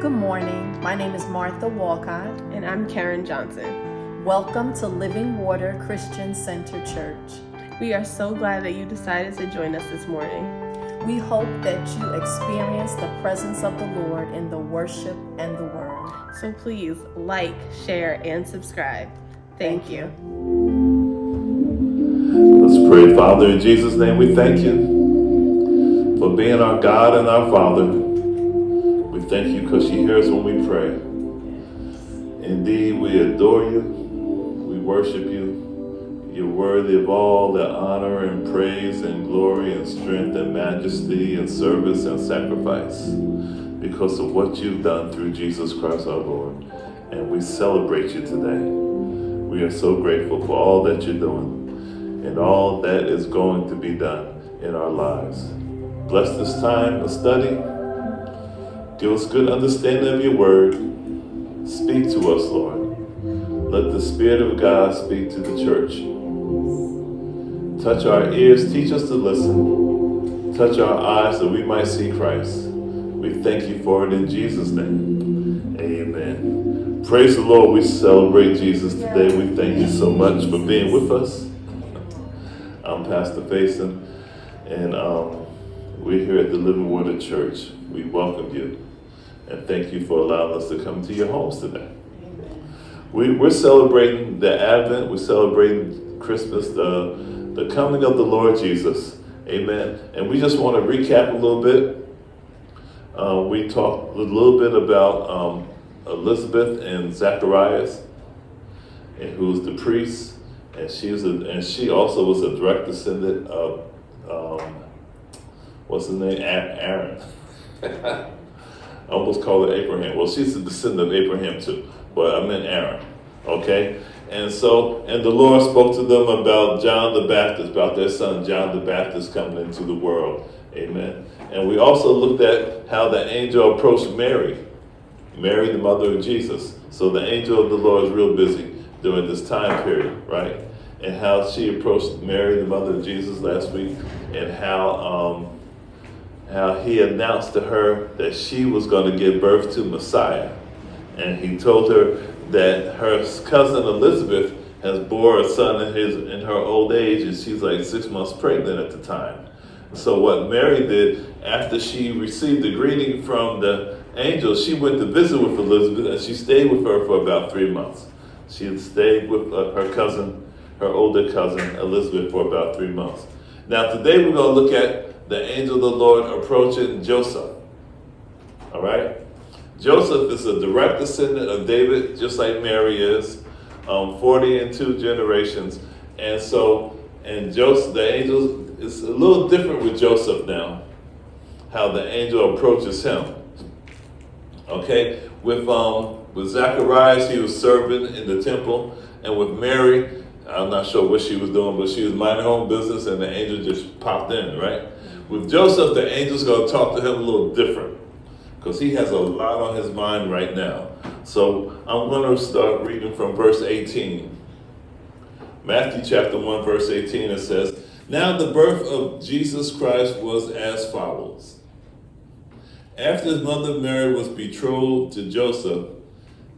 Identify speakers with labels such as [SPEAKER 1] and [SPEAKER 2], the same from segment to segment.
[SPEAKER 1] Good morning. My name is Martha Walcott.
[SPEAKER 2] And I'm Karen Johnson.
[SPEAKER 1] Welcome to Living Water Christian Center Church.
[SPEAKER 2] We are so glad that you decided to join us this morning.
[SPEAKER 1] We hope that you experience the presence of the Lord in the worship and the word.
[SPEAKER 2] So please like, share, and subscribe. Thank,
[SPEAKER 1] Thank
[SPEAKER 2] you.
[SPEAKER 3] Let's pray. Father, in Jesus' name, we thank you for being our God and our Father. Thank you because you hear us when we pray. Indeed, we adore you. We worship you. You're worthy of all the honor and praise and glory and strength and majesty and service and sacrifice because of what you've done through Jesus Christ our Lord. And we celebrate you today. We are so grateful for all that you're doing and all that is going to be done in our lives. Bless this time of study. Give us good understanding of your word. Speak to us, Lord. Let the Spirit of God speak to the church. Touch our ears, teach us to listen. Touch our eyes that we might see Christ. We thank you for it in Jesus' name. Amen. Praise the Lord. We celebrate Jesus today. We thank you so much for being with us. I'm Pastor Faison, and um, we're here at the Living Water Church. We welcome you and thank you for allowing us to come to your homes today. We, we're celebrating the Advent, we're celebrating Christmas, the, the coming of the Lord Jesus. Amen. And we just want to recap a little bit. Uh, we talked a little bit about um, Elizabeth and Zacharias, and who's the priest, and she was, a, and she also was a direct descendant of, um, what's his name, Aaron. I almost called her Abraham. Well, she's a descendant of Abraham too, but I meant Aaron. Okay, and so and the Lord spoke to them about John the Baptist, about their son John the Baptist coming into the world. Amen. And we also looked at how the angel approached Mary, Mary, the mother of Jesus. So the angel of the Lord is real busy during this time period, right? And how she approached Mary, the mother of Jesus, last week, and how um, how he announced to her that she was going to give birth to Messiah, and he told her that her cousin Elizabeth has bore a son in his in her old age, and she's like six months pregnant at the time. So what Mary did after she received the greeting from the angel, she went to visit with Elizabeth, and she stayed with her for about three months. She had stayed with uh, her cousin, her older cousin Elizabeth, for about three months. Now today we're going to look at the angel of the Lord approaching Joseph. All right. Joseph is a direct descendant of David, just like Mary is, um, 40 and two generations. And so, and Joseph, the angel, is a little different with Joseph now, how the angel approaches him. Okay, with um, with Zacharias, he was serving in the temple, and with Mary, I'm not sure what she was doing, but she was minding her own business, and the angel just popped in, right? With Joseph, the angel's going to talk to him a little different because he has a lot on his mind right now. So I'm going to start reading from verse 18. Matthew chapter 1, verse 18, it says, Now the birth of Jesus Christ was as follows. After his mother Mary was betrothed to Joseph,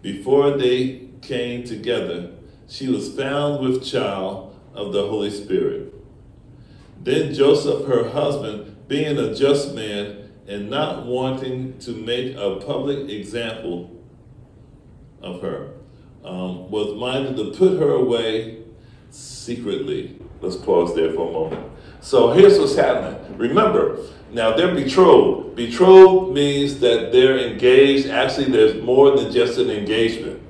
[SPEAKER 3] before they came together, she was found with child of the Holy Spirit. Then Joseph, her husband, being a just man, and not wanting to make a public example of her, um, was minded to put her away secretly. Let's pause there for a moment. So here's what's happening. Remember, now they're betrothed. Betrothed means that they're engaged. Actually, there's more than just an engagement.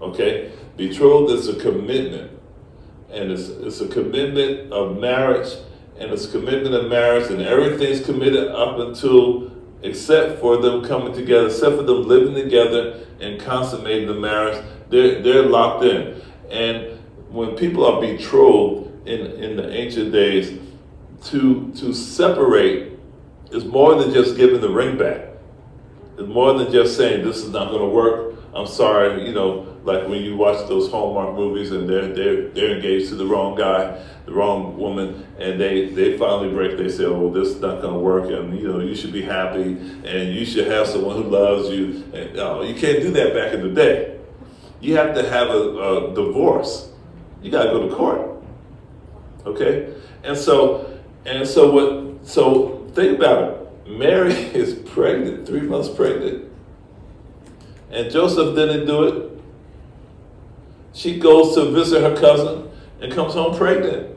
[SPEAKER 3] Okay? Betrothed is a commitment. And it's, it's a commitment of marriage and it's commitment of marriage, and everything's committed up until, except for them coming together, except for them living together and consummating the marriage, they're, they're locked in. And when people are betrothed in, in the ancient days, to, to separate is more than just giving the ring back. It's more than just saying this is not going to work I'm sorry, you know, like when you watch those Hallmark movies and they're they're they're engaged to the wrong guy, the wrong woman, and they they finally break. They say, "Oh, this is not going to work," and you know, you should be happy, and you should have someone who loves you. And no, you can't do that back in the day. You have to have a, a divorce. You got to go to court. Okay, and so and so what? So think about it. Mary is pregnant, three months pregnant and Joseph didn't do it. She goes to visit her cousin and comes home pregnant.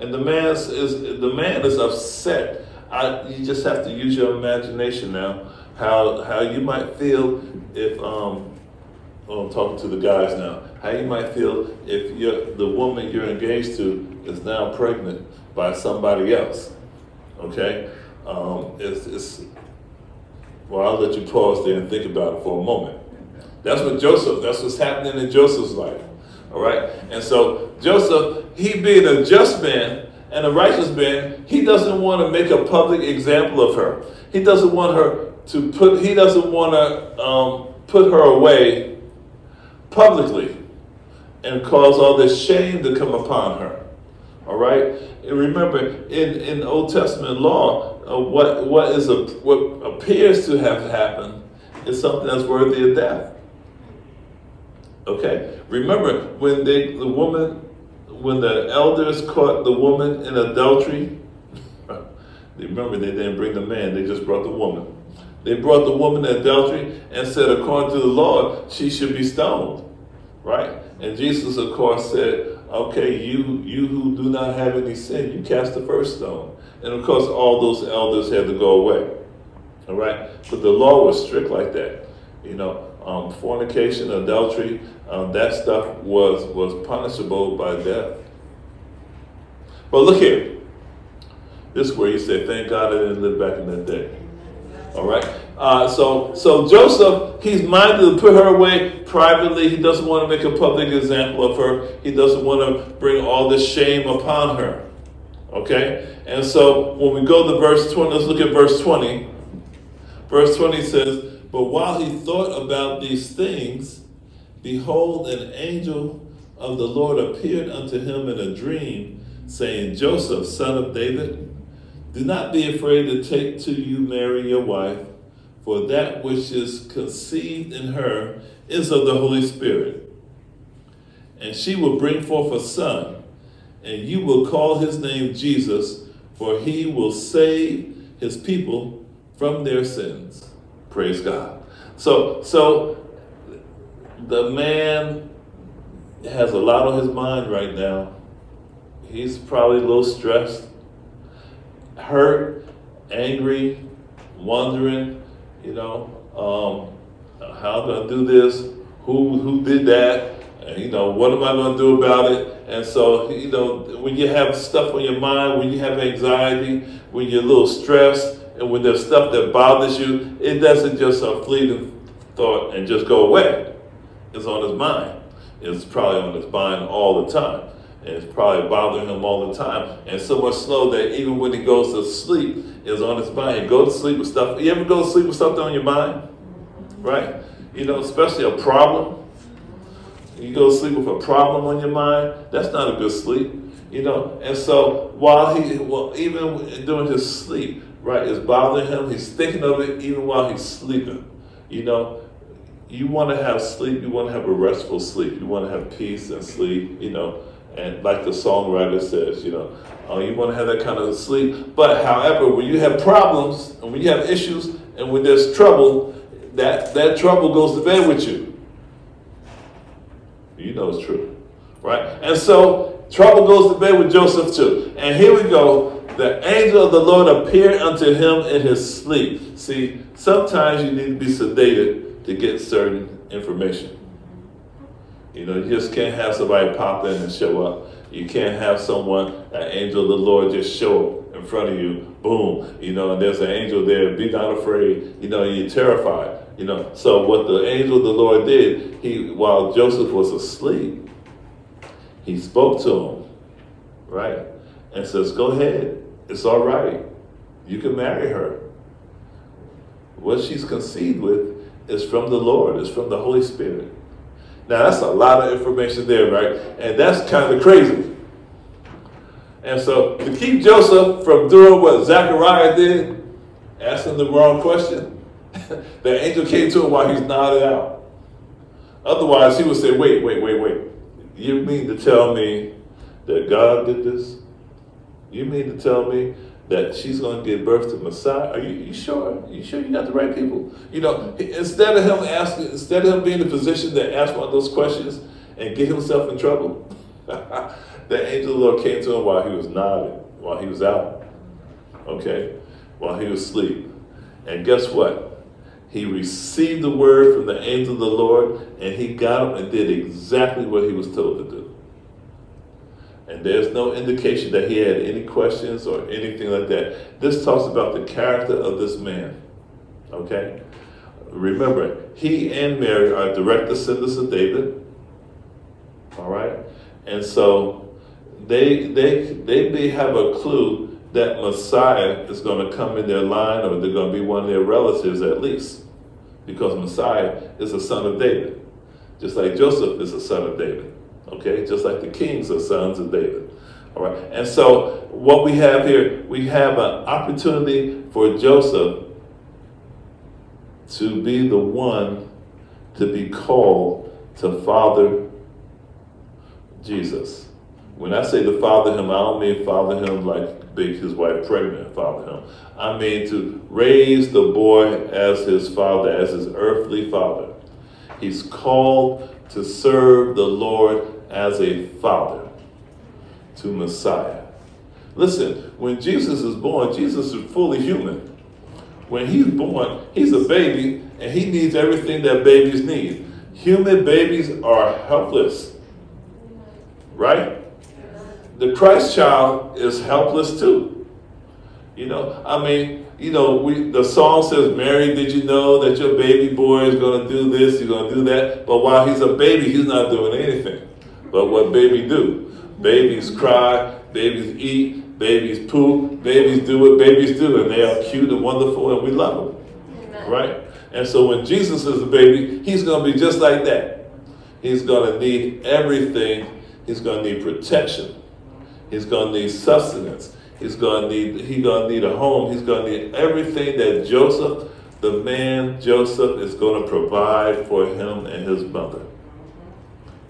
[SPEAKER 3] And the man is the man is upset. I, you just have to use your imagination now. How how you might feel if um, well, I'm talking to the guys now. How you might feel if you're, the woman you're engaged to is now pregnant by somebody else. Okay, um, it's, it's well, I'll let you pause there and think about it for a moment. That's what Joseph, that's what's happening in Joseph's life. All right? And so Joseph, he being a just man and a righteous man, he doesn't want to make a public example of her. He doesn't want her to put, he doesn't want to um, put her away publicly and cause all this shame to come upon her. All right? And remember, in, in Old Testament law, uh, what what is a, what appears to have happened is something that's worthy of death. Okay, remember when they the woman when the elders caught the woman in adultery. remember they didn't bring the man; they just brought the woman. They brought the woman in adultery and said, according to the law, she should be stoned. Right? And Jesus, of course, said, okay, you you who do not have any sin, you cast the first stone. And of course, all those elders had to go away. All right? But the law was strict like that. You know, um, fornication, adultery, um, that stuff was, was punishable by death. But look here. This is where you say, thank God I didn't live back in that day. All right? Uh, so, so Joseph, he's minded to put her away privately. He doesn't want to make a public example of her. He doesn't want to bring all this shame upon her. Okay? And so when we go to verse 20, let's look at verse 20. Verse 20 says, But while he thought about these things, behold, an angel of the Lord appeared unto him in a dream, saying, Joseph, son of David, do not be afraid to take to you Mary your wife, for that which is conceived in her is of the Holy Spirit. And she will bring forth a son and you will call his name Jesus, for he will save his people from their sins. Praise God. So, so the man has a lot on his mind right now. He's probably a little stressed, hurt, angry, wondering, you know, um, how do I do this? Who who did that? And, you know, what am I going to do about it? And so, you know, when you have stuff on your mind, when you have anxiety, when you're a little stressed, and when there's stuff that bothers you, it doesn't just a fleeting thought and just go away. It's on his mind. It's probably on his mind all the time. And it's probably bothering him all the time. And so much so that even when he goes to sleep, it's on his mind. He goes to sleep with stuff. You ever go to sleep with something on your mind? Right? You know, especially a problem you go to sleep with a problem on your mind, that's not a good sleep. You know, and so while he, well, even during his sleep, right, it's bothering him. He's thinking of it even while he's sleeping. You know, you want to have sleep. You want to have a restful sleep. You want to have peace and sleep. You know, and like the songwriter says, you know, uh, you want to have that kind of sleep. But however, when you have problems and when you have issues and when there's trouble, that that trouble goes to bed with you. You know it's true. Right? And so trouble goes to bed with Joseph too. And here we go. The angel of the Lord appeared unto him in his sleep. See, sometimes you need to be sedated to get certain information. You know, you just can't have somebody pop in and show up. You can't have someone, an angel of the Lord, just show up in front of you. Boom. You know, and there's an angel there. Be not afraid. You know, you're terrified. You know, so what the angel of the Lord did, he while Joseph was asleep, he spoke to him, right? And says, Go ahead, it's all right. You can marry her. What she's conceived with is from the Lord, it's from the Holy Spirit. Now, that's a lot of information there, right? And that's kind of crazy. And so, to keep Joseph from doing what Zechariah did, asking the wrong question, the angel came to him while he's nodded out. Otherwise, he would say, Wait, wait, wait, wait. You mean to tell me that God did this? You mean to tell me that she's going to give birth to Messiah? Are you, you sure? You sure you got the right people? You know, instead of him asking, instead of him being in a position to ask one of those questions and get himself in trouble, the angel of the Lord came to him while he was nodding, while he was out, okay, while he was asleep. And guess what? He received the word from the angel of the Lord and he got up and did exactly what he was told to do. And there's no indication that he had any questions or anything like that. This talks about the character of this man. Okay? Remember, he and Mary are direct descendants of David. All right? And so they they they may have a clue that Messiah is going to come in their line or they're going to be one of their relatives at least. Because Messiah is a son of David. Just like Joseph is a son of David. Okay, just like the kings are sons of David. All right, and so what we have here, we have an opportunity for Joseph to be the one to be called to father Jesus. When I say to father him, I don't mean father him like make his wife pregnant, father him. I mean to raise the boy as his father, as his earthly father. He's called to serve the Lord as a father to Messiah. Listen, when Jesus is born, Jesus is fully human. When he's born, he's a baby and he needs everything that babies need. Human babies are helpless, right? The Christ child is helpless too. You know, I mean, you know, we the song says, Mary, did you know that your baby boy is going to do this, he's going to do that? But while he's a baby, he's not doing anything. But what babies do? Babies cry, babies eat, babies poop, babies do what babies do, and they are cute and wonderful, and we love them. Amen. Right? And so when Jesus is a baby, he's going to be just like that. He's going to need everything. He's going to need protection. He's going to need sustenance. He's to need he's to need a home. He's to need everything that Joseph, the man Joseph, is to provide for him and his mother.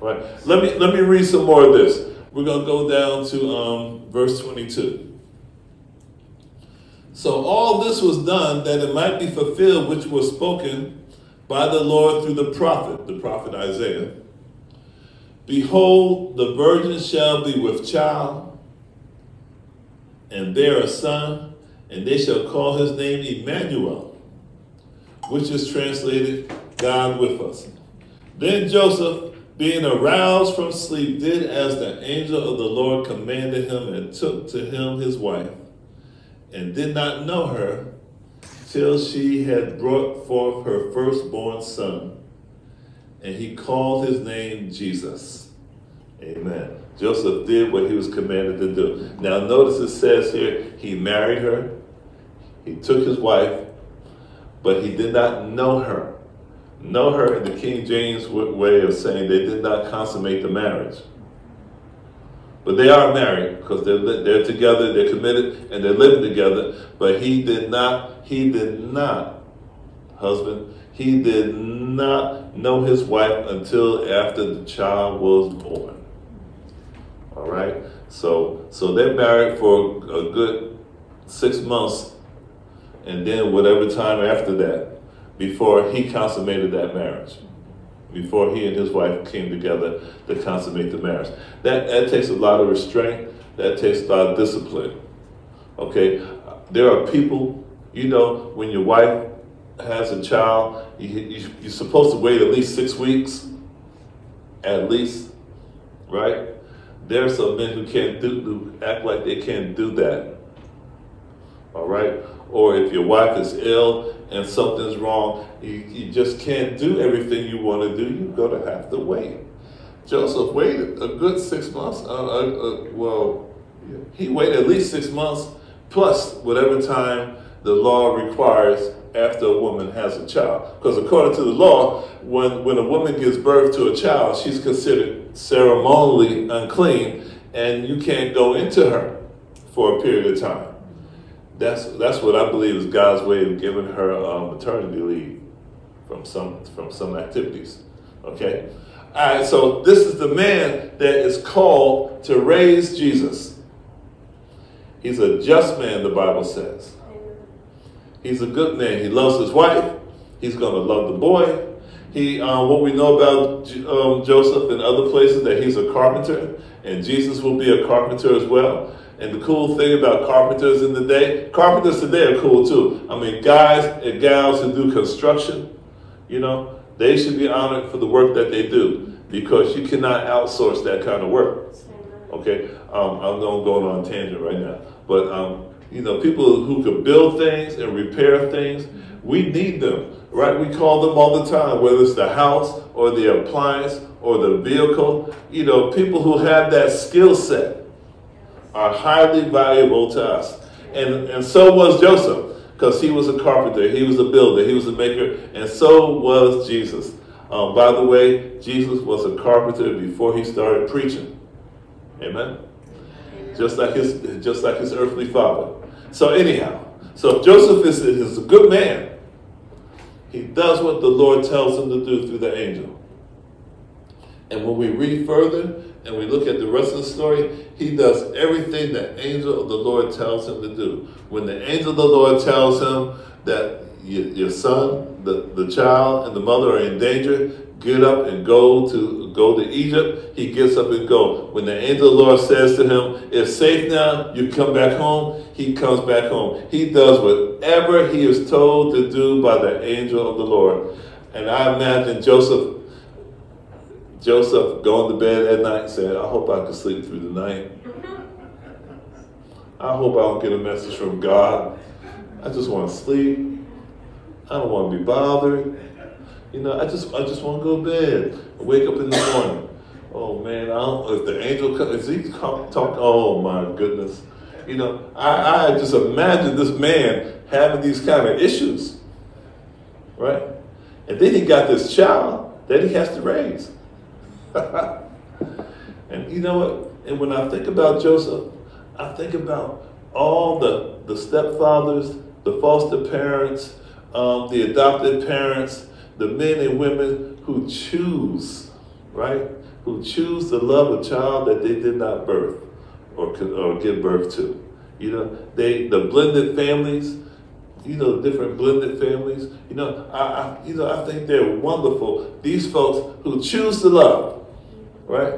[SPEAKER 3] Right. Let me let me read some more of this. We're to go down to um, verse 22. So all this was done that it might be fulfilled, which was spoken by the Lord through the prophet, the prophet Isaiah. Behold, the virgin shall be with child, and bear a son, and they shall call his name Emmanuel, which is translated God with us. Then Joseph being aroused from sleep, did as the angel of the Lord commanded him and took to him his wife, and did not know her till she had brought forth her firstborn son. And he called his name Jesus. Amen. Joseph did what he was commanded to do. Now, notice it says here he married her, he took his wife, but he did not know her know her in the King James way of saying they did not consummate the marriage. But they are married because they're, they're together, they're committed, and they're living together. But he did not, he did not, husband, he did not know his wife until after the child was born. All right? So, so they're married for a good six months, and then whatever time after that before he consummated that marriage, before he and his wife came together to consummate the marriage. That, that takes a lot of restraint, that takes a lot of discipline. Okay? There are people, you know, when your wife has a child, you, you, you're supposed to wait at least six weeks, at least, right? There are some men who can't do, act like they can't do that. All right? Or if your wife is ill and something's wrong, you, you just can't do everything you want to do. You're going to have to wait. Joseph waited a good six months. Uh, uh, uh, well, he waited at least six months plus whatever time the law requires after a woman has a child. Because according to the law, when, when a woman gives birth to a child, she's considered ceremonially unclean and you can't go into her for a period of time. That's, that's what I believe is God's way of giving her um, maternity leave from some, from some activities. Okay? All right, so this is the man that is called to raise Jesus. He's a just man, the Bible says. He's a good man. He loves his wife. He's going to love the boy. He, um, what we know about um, Joseph and other places, that he's a carpenter, and Jesus will be a carpenter as well. And the cool thing about carpenters in the day, carpenters today are cool too. I mean, guys and gals who do construction, you know, they should be honored for the work that they do because you cannot outsource that kind of work. Okay, um, I'm going going on a tangent right now, but um, you know, people who could build things and repair things, we need them, right? We call them all the time, whether it's the house or the appliance or the vehicle. You know, people who have that skill set are highly valuable to us. And, and so was Joseph, because he was a carpenter, he was a builder, he was a maker, and so was Jesus. Um, by the way, Jesus was a carpenter before he started preaching. Amen. Just like his, just like his earthly father. So anyhow, so Joseph is, is a good man. He does what the Lord tells him to do through the angel. And when we read further and we look at the rest of the story, he does everything the angel of the Lord tells him to do. When the angel of the Lord tells him that your son, the, the child, and the mother are in danger, get up and go to go to Egypt. He gets up and go. When the angel of the Lord says to him, "It's safe now. You come back home." He comes back home. He does whatever he is told to do by the angel of the Lord. And I imagine Joseph, Joseph going to bed at night saying, "I hope I can sleep through the night. I hope I don't get a message from God. I just want to sleep. I don't want to be bothered." You know, I just I just want to go to bed. I wake up in the morning. Oh man, I don't, if the angel comes, is he talk? Oh my goodness. You know, I, I just imagine this man having these kind of issues, right? And then he got this child that he has to raise. and you know what? And when I think about Joseph, I think about all the the stepfathers, the foster parents, um, the adopted parents, the men and women who choose, right? Who choose to love a child that they did not birth or, or give birth to. You know, they the blended families, you know, different blended families. You know, I, I you know I think they're wonderful. These folks who choose to love, right?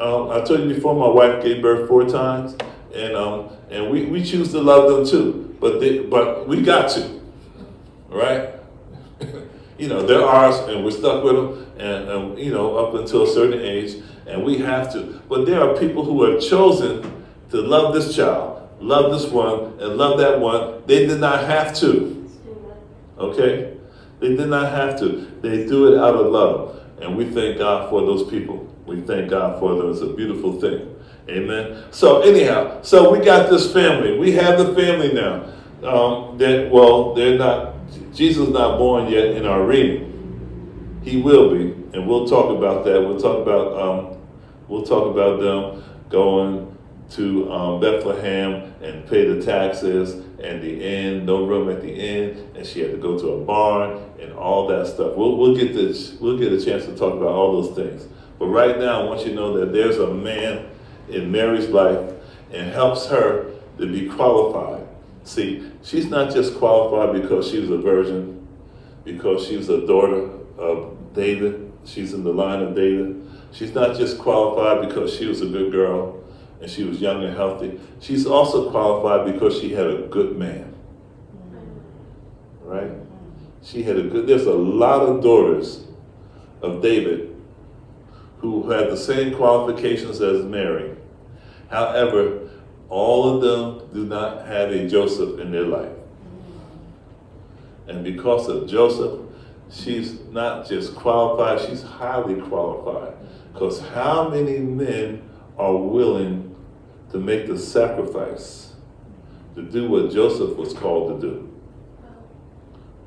[SPEAKER 3] Um, I told you before, my wife gave birth four times, and um, and we, we choose to love them too. But they, but we got to, right? you know, they're ours and we're stuck with them, and, and, you know, up until a certain age, and we have to. But there are people who have chosen to love this child, love this one, and love that one. They did not have to. Okay? They did not have to. They do it out of love. And we thank God for those people. We thank God for them. It's a beautiful thing. Amen. So anyhow, so we got this family. We have the family now. Um, that well, they're not Jesus is not born yet in our reading. He will be, and we'll talk about that. We'll talk about um, we'll talk about them going to um, Bethlehem and pay the taxes and the inn, no room at the inn, and she had to go to a barn and all that stuff. We'll, we'll get this, we'll get a chance to talk about all those things. But right now, I want you to know that there's a man in Mary's life and helps her to be qualified See, she's not just qualified because she was a virgin, because she was a daughter of David, she's in the line of David. She's not just qualified because she was a good girl and she was young and healthy. She's also qualified because she had a good man. Right? She had a good, there's a lot of daughters of David who had the same qualifications as Mary. However, all of them do not have a Joseph in their life. And because of Joseph, she's not just qualified, she's highly qualified. Because how many men are willing to make the sacrifice to do what Joseph was called to do.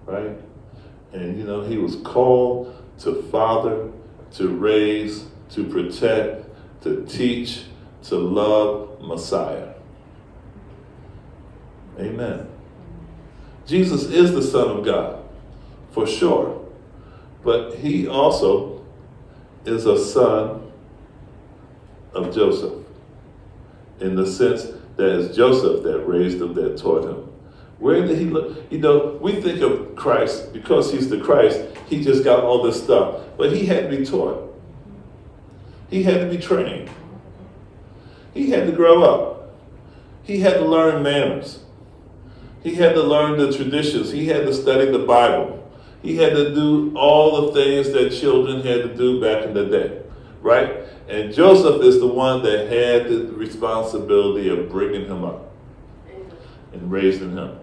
[SPEAKER 3] Right? And you know, he was called to father, to raise, to protect, to teach, to love Messiah. Amen. Jesus is the Son of God, for sure. But he also is a son of Joseph, in the sense that it's Joseph that raised him, that taught him. Where did he look? You know, we think of Christ because he's the Christ, he just got all this stuff. But he had to be taught, he had to be trained, he had to grow up, he had to learn manners. He had to learn the traditions. He had to study the Bible. He had to do all the things that children had to do back in the day, right? And Joseph is the one that had the responsibility of bringing him up and raising him.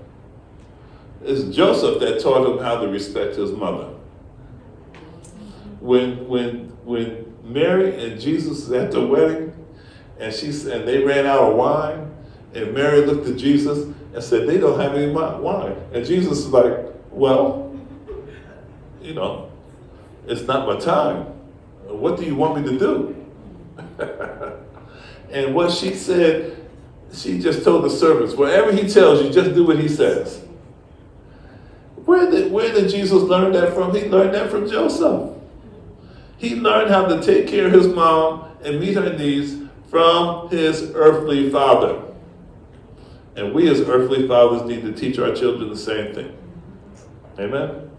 [SPEAKER 3] It's Joseph that taught him how to respect his mother. When when when Mary and Jesus was at the wedding, and she and they ran out of wine, and Mary looked at Jesus and said, They don't have any wine. And Jesus is like, Well, you know, it's not my time. What do you want me to do? and what she said, she just told the servants, whatever he tells you, just do what he says. Where did, where did Jesus learn that from? He learned that from Joseph. He learned how to take care of his mom and meet her needs from his earthly father. And we as earthly fathers need to teach our children the same thing. Amen?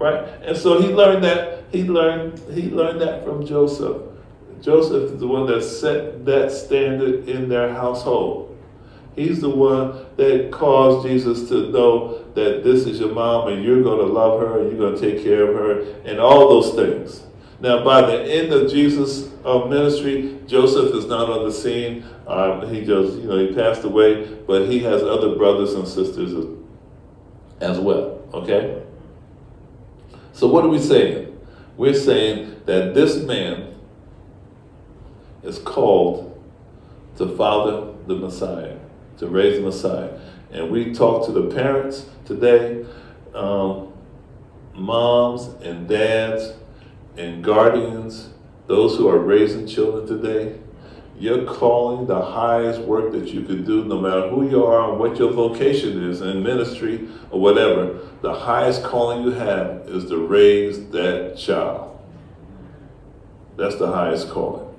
[SPEAKER 3] Right? And so he learned that, he learned, he learned that from Joseph. Joseph is the one that set that standard in their household. He's the one that caused Jesus to know that this is your mom and you're going to love her and you're going to take care of her and all those things. Now, by the end of Jesus' uh, ministry, Joseph is not on the scene. Um, he just, you know, he passed away, but he has other brothers and sisters as, well. Okay? So, what are we saying? We're saying that this man is called to father the Messiah, to raise the Messiah. And we talk to the parents today, um, moms and dads and guardians, those who are raising children today, you're calling the highest work that you could do, no matter who you are and what your vocation is in ministry or whatever. The highest calling you have is to raise that child. That's the highest calling.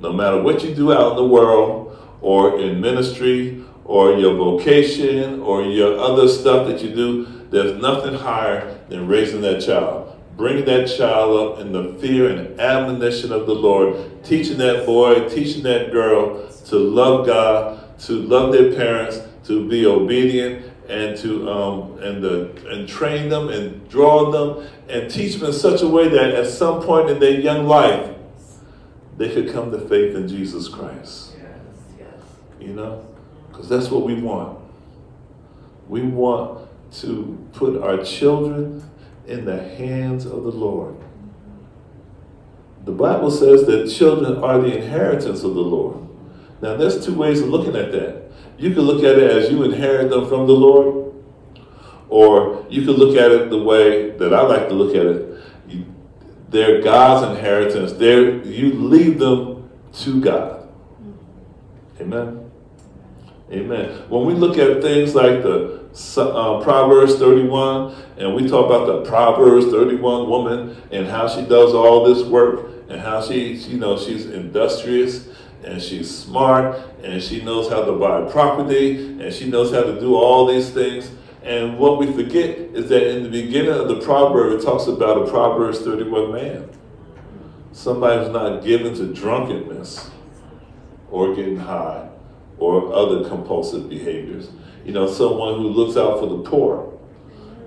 [SPEAKER 3] No matter what you do out in the world or in ministry or your vocation or your other stuff that you do, there's nothing higher than raising that child bringing that child up in the fear and admonition of the Lord, teaching that boy, teaching that girl to love God, to love their parents, to be obedient, and to um, and the and train them and draw them and teach them in such a way that at some point in their young life they could come to faith in Jesus Christ. Yes, yes. You know, because that's what we want. We want to put our children in the hands of the Lord. The Bible says that children are the inheritance of the Lord. Now, there's two ways of looking at that. You can look at it as you inherit them from the Lord, or you can look at it the way that I like to look at it. they're God's inheritance. They're, you leave them to God. Amen. Amen. When we look at things like the uh, Proverbs 31, and we talk about the Proverbs 31 woman and how she does all this work and how she, you know, she's industrious and she's smart and she knows how to buy property and she knows how to do all these things. And what we forget is that in the beginning of the proverb, it talks about a Proverbs 31 man. Somebody who's not given to drunkenness or getting high or other compulsive behaviors. You know, someone who looks out for the poor.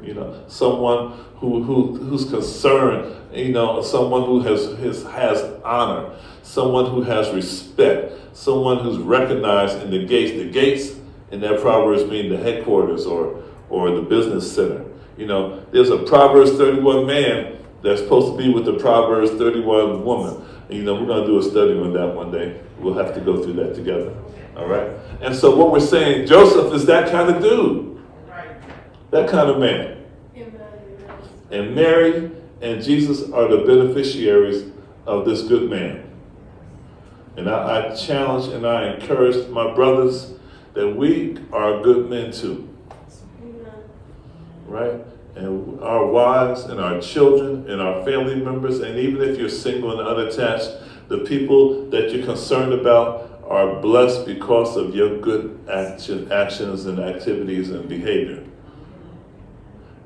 [SPEAKER 3] You know, someone who, who who's concerned. You know, someone who has, has has honor. Someone who has respect. Someone who's recognized in the gates. The gates in that Proverbs mean the headquarters or or the business center. You know, there's a Proverbs 31 man that's supposed to be with the Proverbs 31 woman. And, you know, we're going to do a study on that one day. We'll have to go through that together. All right? And so what we're saying, Joseph is that kind of dude. That kind of man. And Mary and Jesus are the beneficiaries of this good man. And I, I challenge and I encourage my brothers that we are good men too. Right? And our wives and our children and our family members, and even if you're single and unattached, the people that you're concerned about are blessed because of your good action, actions and activities and behavior.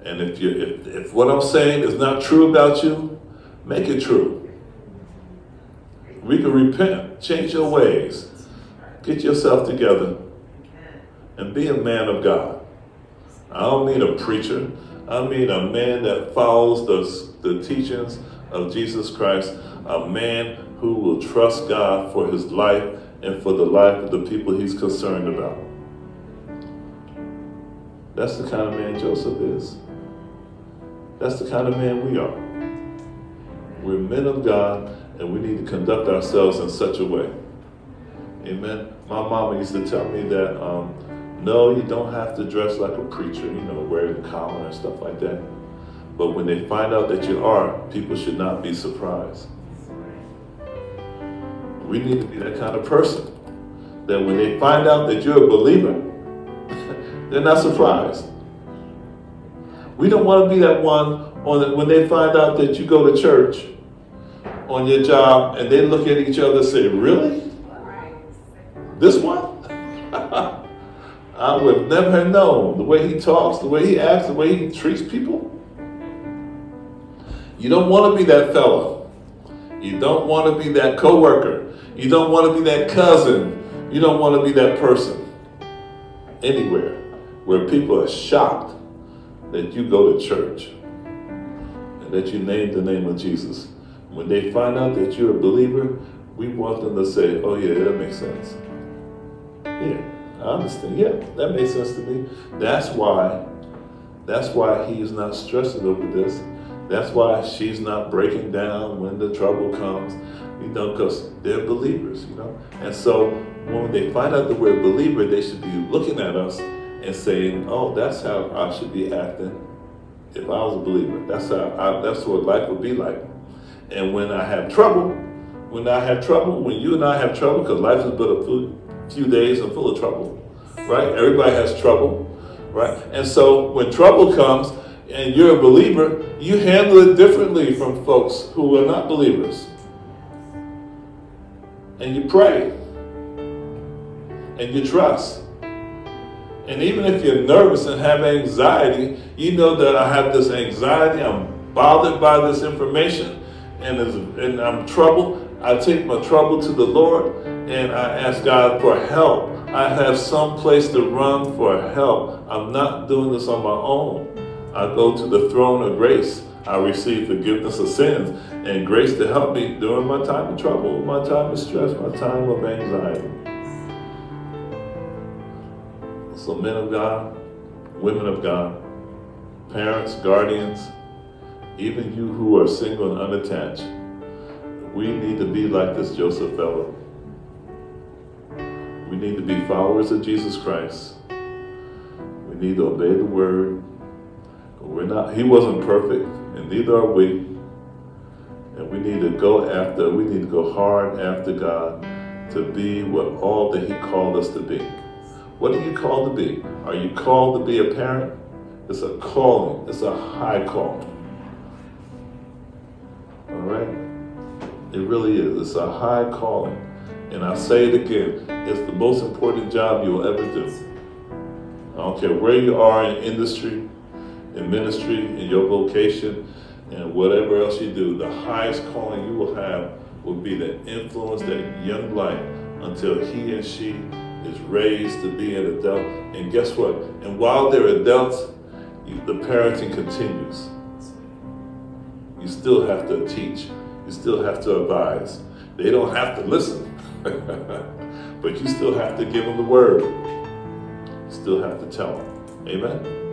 [SPEAKER 3] And if you if, if what I'm saying is not true about you, make it true. We can repent, change your ways, get yourself together, and be a man of God. I don't mean a preacher. I mean a man that follows the, the teachings of Jesus Christ, a man who will trust God for his life and for the life of the people he's concerned about. That's the kind of man Joseph is. That's the kind of man we are. We're men of God, and we need to conduct ourselves in such a way. Amen. My mama used to tell me that um, no, you don't have to dress like a preacher, you know, wearing a collar and stuff like that. But when they find out that you are, people should not be surprised. We need to be that kind of person that when they find out that you're a believer, they're not surprised. We don't want to be that one on the, when they find out that you go to church on your job and they look at each other and say, Really? This one? I would never have known the way he talks, the way he acts, the way he treats people. You don't want to be that fellow. You don't want to be that coworker. You don't want to be that cousin. You don't want to be that person anywhere where people are shocked that you go to church and that you name the name of Jesus. When they find out that you're a believer, we want them to say, oh, yeah, that makes sense. Yeah, I understand. Yeah, that makes sense to me. That's why, that's why he is not stressing over this. That's why she's not breaking down when the trouble comes, you know, because they're believers, you know. And so when they find out that we're a believer, they should be looking at us and saying, "Oh, that's how I should be acting if I was a believer. That's how I, that's what life would be like." And when I have trouble, when I have trouble, when you and I have trouble, because life is but a few days and full of trouble, right? Everybody has trouble, right? And so when trouble comes and you're a believer, you handle it differently from folks who are not believers. And you pray and you trust and even if you're nervous and have anxiety, you know that I have this anxiety, I'm bothered by this information, and, and I'm troubled. I take my trouble to the Lord and I ask God for help. I have some place to run for help. I'm not doing this on my own. I go to the throne of grace. I receive forgiveness of sins and grace to help me during my time of trouble, my time of stress, my time of anxiety. So, men of God, women of God, parents, guardians, even you who are single and unattached, we need to be like this Joseph fellow. We need to be followers of Jesus Christ. We need to obey the word. We're not, he wasn't perfect, and neither are we. And we need to go after, we need to go hard after God to be what all that he called us to be. What are you called to be? Are you called to be a parent? It's a calling, it's a high calling. All right? It really is. It's a high calling. And I say it again it's the most important job you'll ever do. I don't care where you are in industry, in ministry, in your vocation, and whatever else you do, the highest calling you will have will be to influence that young life until he and she is raised to be an adult. And guess what? And while they're adults, the parenting continues. You still have to teach. You still have to advise. They don't have to listen, but you still have to give them the word. You still have to tell them. Amen.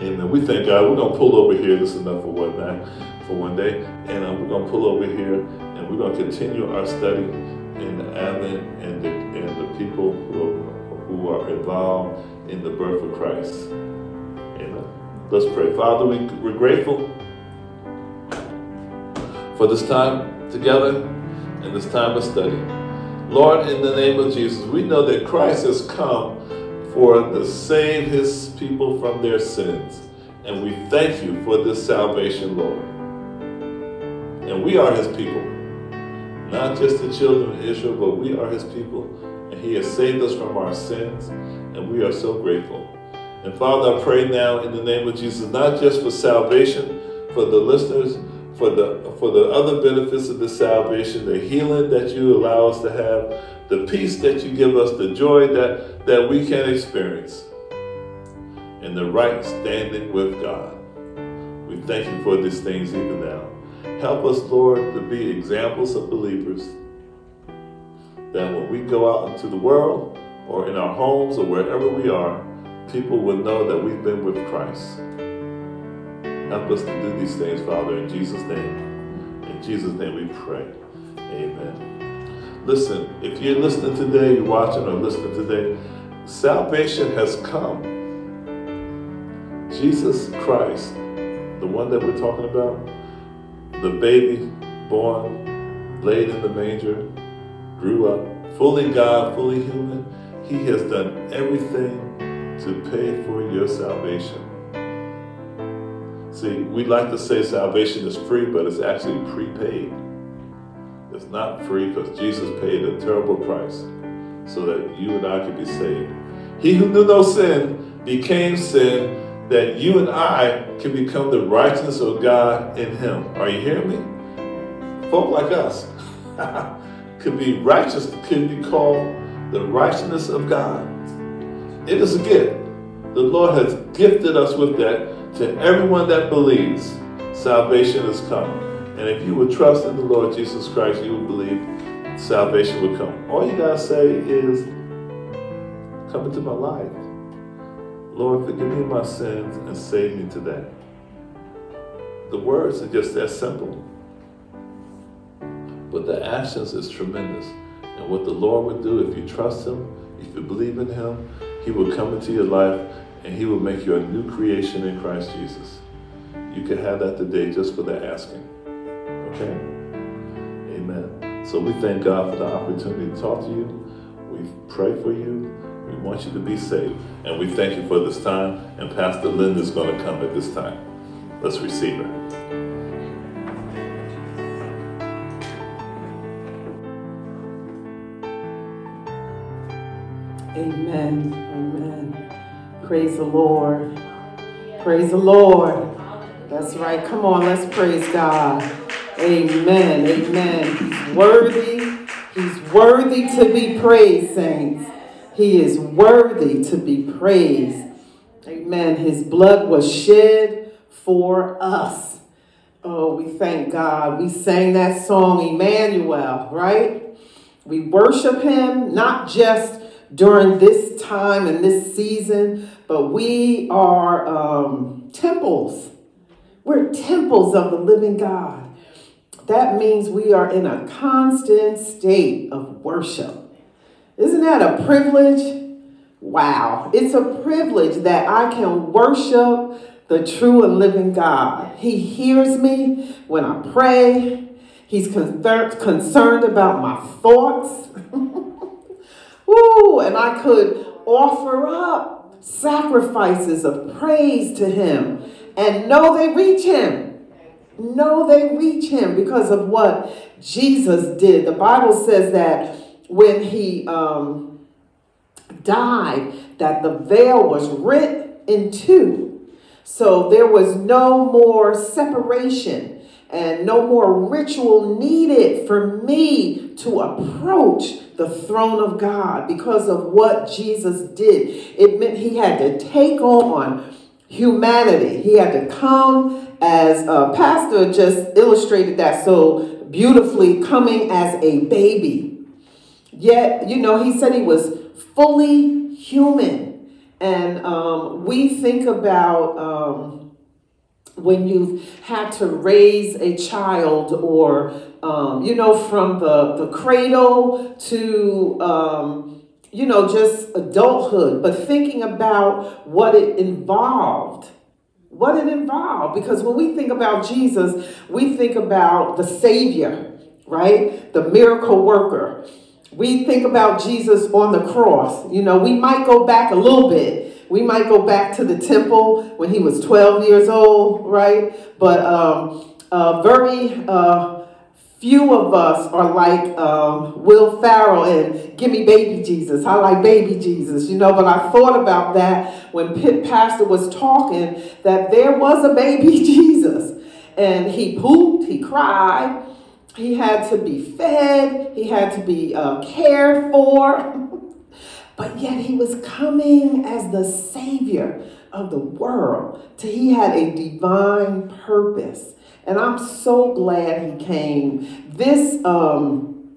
[SPEAKER 3] Amen. We thank God. We're gonna pull over here. This is enough for one night, for one day, and uh, we're gonna pull over here, and we're gonna continue our study in the Advent and the and the people who are, who are involved in the birth of Christ. Amen. Let's pray. Father, we, we're grateful for this time together and this time of study. Lord, in the name of Jesus, we know that Christ has come for to save his people from their sins. And we thank you for this salvation, Lord. And we are his people. Not just the children of Israel, but we are his people. And he has saved us from our sins. And we are so grateful. And Father, I pray now in the name of Jesus, not just for salvation for the listeners, for the for the other benefits of the salvation, the healing that you allow us to have, the peace that you give us, the joy that, that we can experience, and the right standing with God. We thank you for these things even now. Help us, Lord, to be examples of believers that when we go out into the world or in our homes or wherever we are, people will know that we've been with Christ. Help us to do these things, Father, in Jesus' name. In Jesus' name we pray. Amen. Listen, if you're listening today, you're watching or listening today, salvation has come. Jesus Christ, the one that we're talking about, the baby born, laid in the manger, grew up, fully God, fully human, he has done everything to pay for your salvation. See, we like to say salvation is free, but it's actually prepaid. It's not free because Jesus paid a terrible price so that you and I could be saved. He who knew no sin became sin that you and I can become the righteousness of God in him. Are you hearing me? Folk like us could be righteous, could be called the righteousness of God. It is a gift. The Lord has gifted us with that to everyone that believes. Salvation has come. And if you would trust in the Lord Jesus Christ, you would believe salvation would come. All you gotta say is, come into my life. Lord, forgive me my sins and save me today. The words are just that simple. But the actions is tremendous. And what the Lord would do if you trust Him, if you believe in Him, He will come into your life and He will make you a new creation in Christ Jesus. You can have that today just for the asking. Okay? Amen. So we thank God for the opportunity to talk to you. We pray for you. We want you to be saved. And we thank you for this time. And Pastor Linda is going to come at this time. Let's receive her.
[SPEAKER 4] Amen. Amen. Praise the Lord. Praise the Lord. That's right. Come on, let's praise God. Amen. Amen. He's worthy. He's worthy to be praised, saints. He is worthy to be praised. Amen. His blood was shed for us. Oh, we thank God. We sang that song, Emmanuel, right? We worship him not just during this time and this season, but we are um, temples. We're temples of the living God. That means we are in a constant state of worship. Isn't that a privilege? Wow. It's a privilege that I can worship the true and living God. He hears me when I pray. He's concerned about my thoughts. Woo! And I could offer up sacrifices of praise to him and know they reach him. Know they reach him because of what Jesus did. The Bible says that when he um, died, that the veil was rent in two. So there was no more separation and no more ritual needed for me to approach the throne of God because of what Jesus did. It meant he had to take on humanity. He had to come as a pastor just illustrated that so beautifully, coming as a baby. Yet, you know, he said he was fully human. And um, we think about um, when you've had to raise a child or um, you know from the, the cradle to um, you know, just adulthood, but thinking about what it involved. What it involved. Because when we think about Jesus, we think about the Savior, right? The miracle worker. We think about Jesus on the cross. You know, we might go back a little bit. We might go back to the temple when he was 12 years old, right? But um, uh, very uh, few of us are like um, Will Ferrell and Give Me Baby Jesus. I like Baby Jesus, you know, but I thought about that when Pitt Pastor was talking that there was a baby Jesus. And he pooped, he cried, he had to be fed, he had to be uh, cared for, but yet he was coming as the Savior of the world. He had a divine purpose. And I'm so glad he came. This um,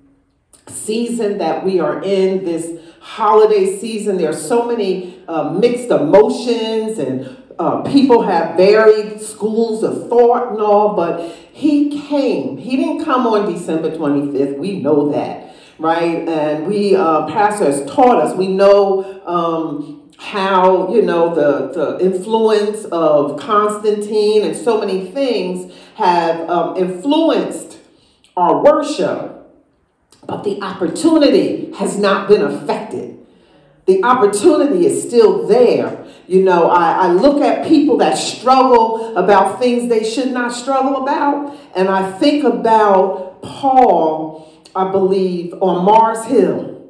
[SPEAKER 4] season that we are in, this holiday season, there are so many uh, mixed emotions and uh, people have varied schools of thought and all, but he came. He didn't come on December 25th. We know that, right? And we, uh, pastors taught us, we know um, how, you know, the, the influence of Constantine and so many things have um, influenced our worship, but the opportunity has not been affected. The opportunity is still there. You know, I, I look at people that struggle about things they should not struggle about, and I think about Paul, I believe, on Mars Hill.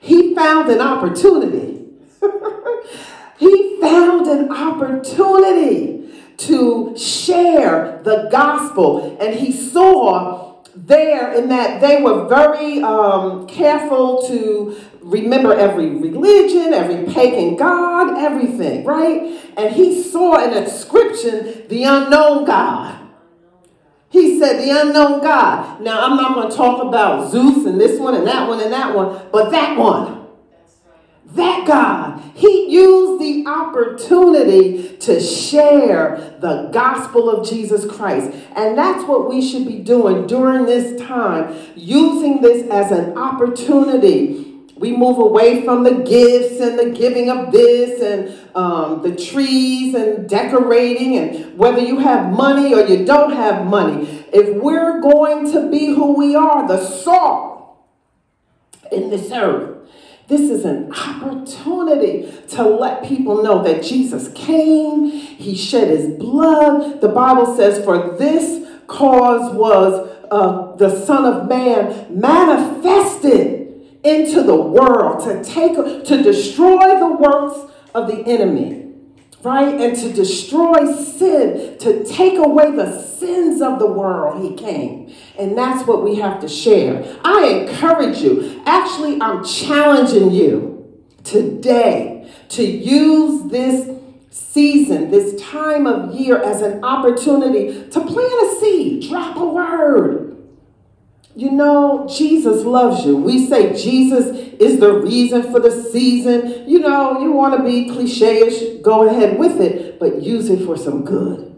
[SPEAKER 4] He found an opportunity. he found an opportunity to share the gospel, and he saw there in that they were very um, careful to remember every religion, every pagan god, everything, right? And he saw an inscription, the unknown God. He said, the unknown God. Now, I'm not going to talk about Zeus and this one and that one and that one, but that one. That God, He used the opportunity to share the gospel of Jesus Christ. And that's what we should be doing during this time, using this as an opportunity we move away from the gifts and the giving of this and um, the trees and decorating and whether you have money or you don't have money. If we're going to be who we are, the salt in this earth, this is an opportunity to let people know that Jesus came, He shed His blood. The Bible says, For this cause was uh, the Son of Man manifested into the world to take to destroy the works of the enemy right? And to destroy sin to take away the sins of the world he came. And that's what we have to share. I encourage you actually i'm challenging you today to use this season this time of year as an opportunity to plant a seed drop a word you know, Jesus loves you. We say Jesus is the reason for the season. You know, you want to be cliche ish, go ahead with it, but use it for some good.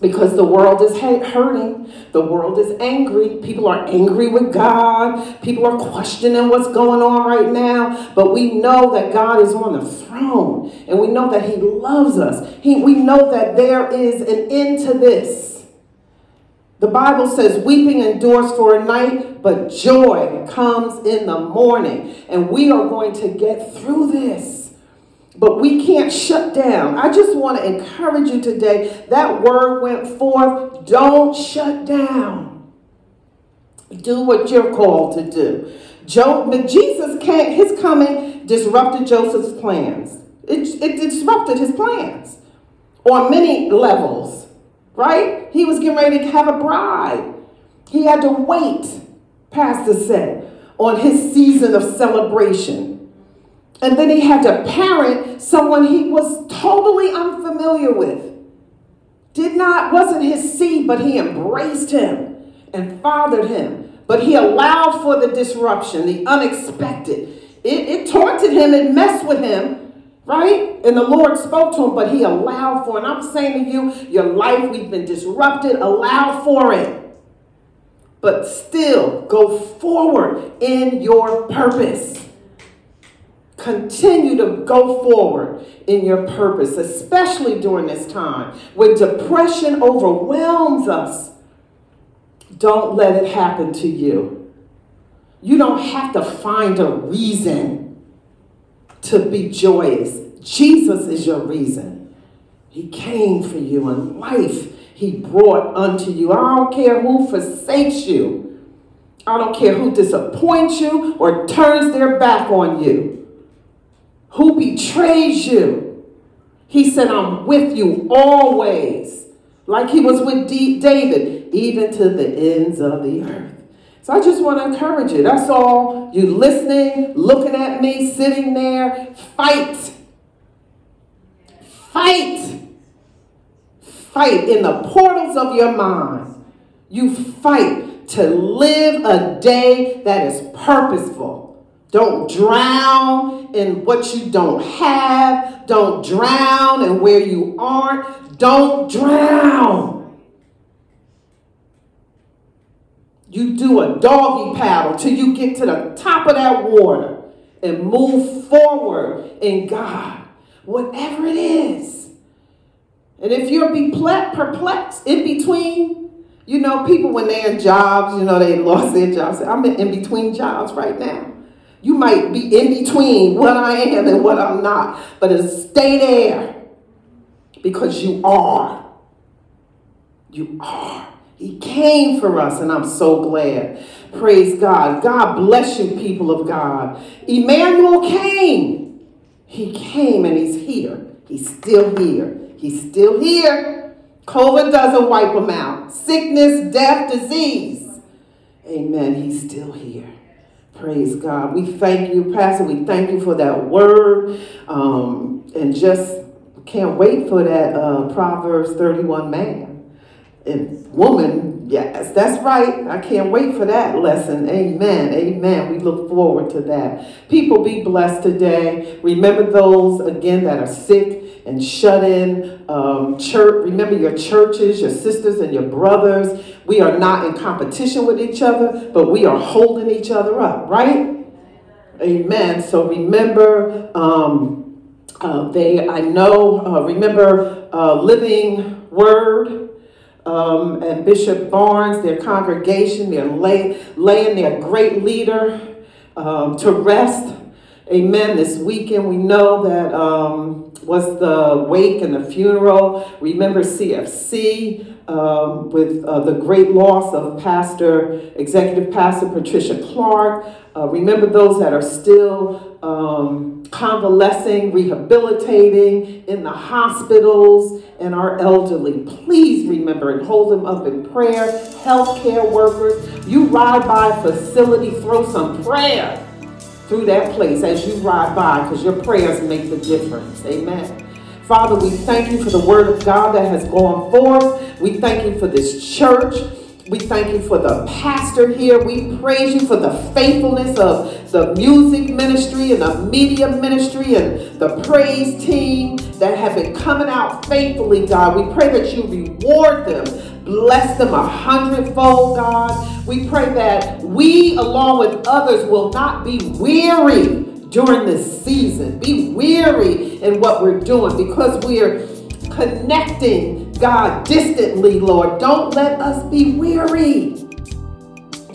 [SPEAKER 4] Because the world is hurting. The world is angry. People are angry with God. People are questioning what's going on right now. But we know that God is on the throne. And we know that He loves us. He, we know that there is an end to this. The Bible says weeping endures for a night, but joy comes in the morning. And we are going to get through this. But we can't shut down. I just want to encourage you today. That word went forth. Don't shut down. Do what you're called to do. Joe, Jesus came, his coming disrupted Joseph's plans. It, it disrupted his plans on many levels right? He was getting ready to have a bride. He had to wait, Pastor said, on his season of celebration. And then he had to parent someone he was totally unfamiliar with. Did not, wasn't his seed, but he embraced him and fathered him. But he allowed for the disruption, the unexpected. It, it taunted him, it messed with him, right? And the Lord spoke to him, but he allowed for it. And I'm saying to you, your life, we've been disrupted, allow for it. But still go forward in your purpose. Continue to go forward in your purpose, especially during this time when depression overwhelms us. Don't let it happen to you. You don't have to find a reason to be joyous. Jesus is your reason. He came for you, and life He brought unto you. I don't care who forsakes you, I don't care who disappoints you or turns their back on you who betrays you. He said, I'm with you always, like he was with D- David, even to the ends of the earth. So I just want to encourage you. That's all. You listening, looking at me, sitting there. Fight. Fight. Fight in the portals of your mind. You fight to live a day that is purposeful don't drown in what you don't have. Don't drown in where you aren't. Don't drown. You do a doggy paddle till you get to the top of that water and move forward in God, whatever it is. And if you're perplexed in between, you know, people when they're in jobs, you know, they lost their jobs. I'm in between jobs right now. You might be in between what I am and what I'm not, but stay there because you are. You are. He came for us, and I'm so glad. Praise God. God bless you, people of God. Emmanuel came. He came and he's here. He's still here. He's still here. COVID doesn't wipe him out. Sickness, death, disease. Amen. He's still here. Praise God. We thank you, Pastor. We thank you for that word. Um, and just can't wait for that uh, Proverbs 31 man and woman. Yes, that's right. I can't wait for that lesson. Amen. Amen. We look forward to that. People be blessed today. Remember those, again, that are sick and shut in. Um, church, remember your churches, your sisters, and your brothers. We are not in competition with each other, but we are holding each other up, right? Amen. So remember, um, uh, they, I know, uh, remember uh, Living Word. Um, and Bishop Barnes, their congregation, they're lay, laying their great leader um, to rest. Amen. This weekend, we know that um, was the wake and the funeral. Remember CFC um, with uh, the great loss of Pastor, Executive Pastor Patricia Clark. Uh, remember those that are still um, convalescing, rehabilitating in the hospitals, and our elderly. Please remember and hold them up in prayer. Healthcare workers, you ride by a facility, throw some prayer through that place as you ride by because your prayers make the difference. Amen. Father, we thank you for the word of God that has gone forth. We thank you for this church. We thank you for the pastor here. We praise you for the faithfulness of the music ministry and the media ministry and the praise team that have been coming out faithfully, God. We pray that you reward them Bless them a hundredfold, God. We pray that we, along with others, will not be weary during this season. Be weary in what we're doing because we're connecting, God, distantly, Lord. Don't let us be weary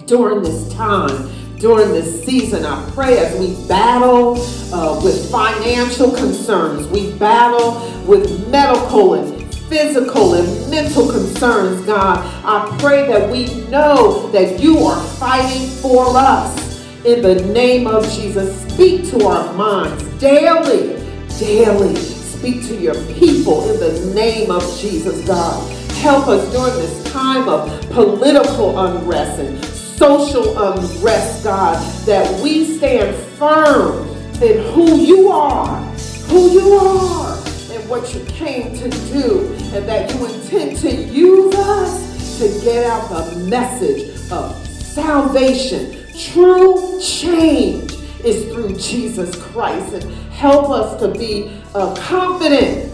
[SPEAKER 4] during this time during this season. I pray as we battle uh, with financial concerns, we battle with medical and physical and mental concerns, God. I pray that we know that you are fighting for us. In the name of Jesus, speak to our minds daily, daily. Speak to your people in the name of Jesus, God. Help us during this time of political unrest and social unrest, God, that we stand firm in who you are, who you are and what you came to do and that you intend to use us to get out the message of salvation. True change is through Jesus Christ. And help us to be uh, confident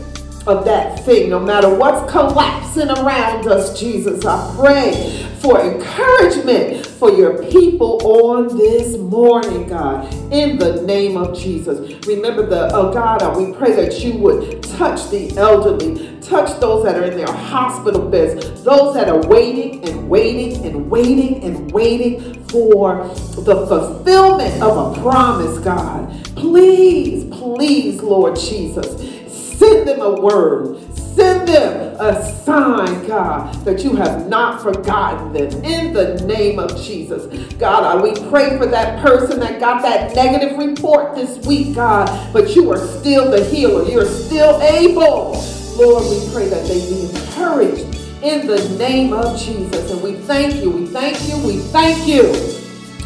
[SPEAKER 4] of that thing, no matter what's collapsing around us, Jesus. I pray for encouragement for your people on this morning, God, in the name of Jesus. Remember the, oh God, uh, we pray that you would touch the elderly, touch those that are in their hospital beds, those that are waiting and waiting and waiting and waiting for the fulfillment of a promise, God. Please, please, Lord Jesus, send them a word Send them a sign, God, that you have not forgotten them in the name of Jesus. God, I, we pray for that person that got that negative report this week, God, but you are still the healer. You're still able. Lord, we pray that they be encouraged in the name of Jesus. And we thank you, we thank you, we thank you.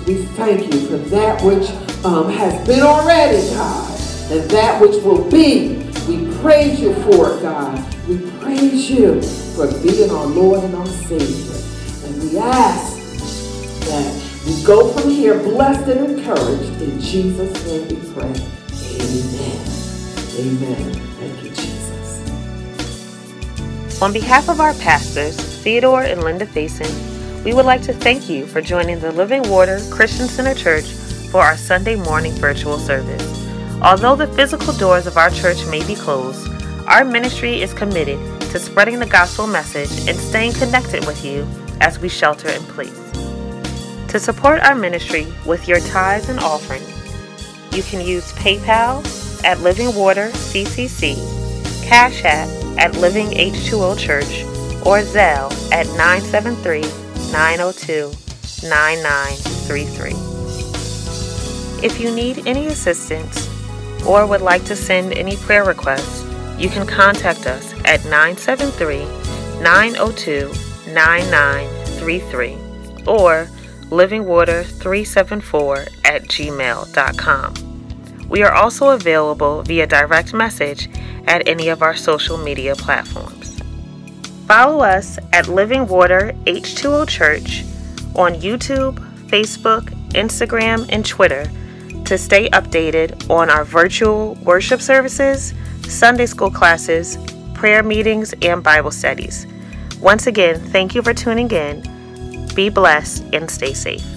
[SPEAKER 4] We thank you for that which um, has been already, God, and that which will be. We praise you for it, God. Praise you for being our Lord and our Savior. And we ask that we go from here blessed and encouraged. In Jesus' name we pray. Amen. Amen. Thank you, Jesus.
[SPEAKER 5] On behalf of our pastors, Theodore and Linda Faison, we would like to thank you for joining the Living Water Christian Center Church for our Sunday morning virtual service. Although the physical doors of our church may be closed, our ministry is committed to spreading the gospel message and staying connected with you as we shelter in place. To support our ministry with your tithes and offering, you can use PayPal at Living Water CCC, Cash App at Living H2O Church, or Zelle at 973 902 9933. If you need any assistance or would like to send any prayer requests, you can contact us at 973 902 9933 or livingwater374 at gmail.com. We are also available via direct message at any of our social media platforms. Follow us at Living Water H2O Church on YouTube, Facebook, Instagram, and Twitter to stay updated on our virtual worship services Sunday school classes, prayer meetings, and Bible studies. Once again, thank you for tuning in. Be blessed and stay safe.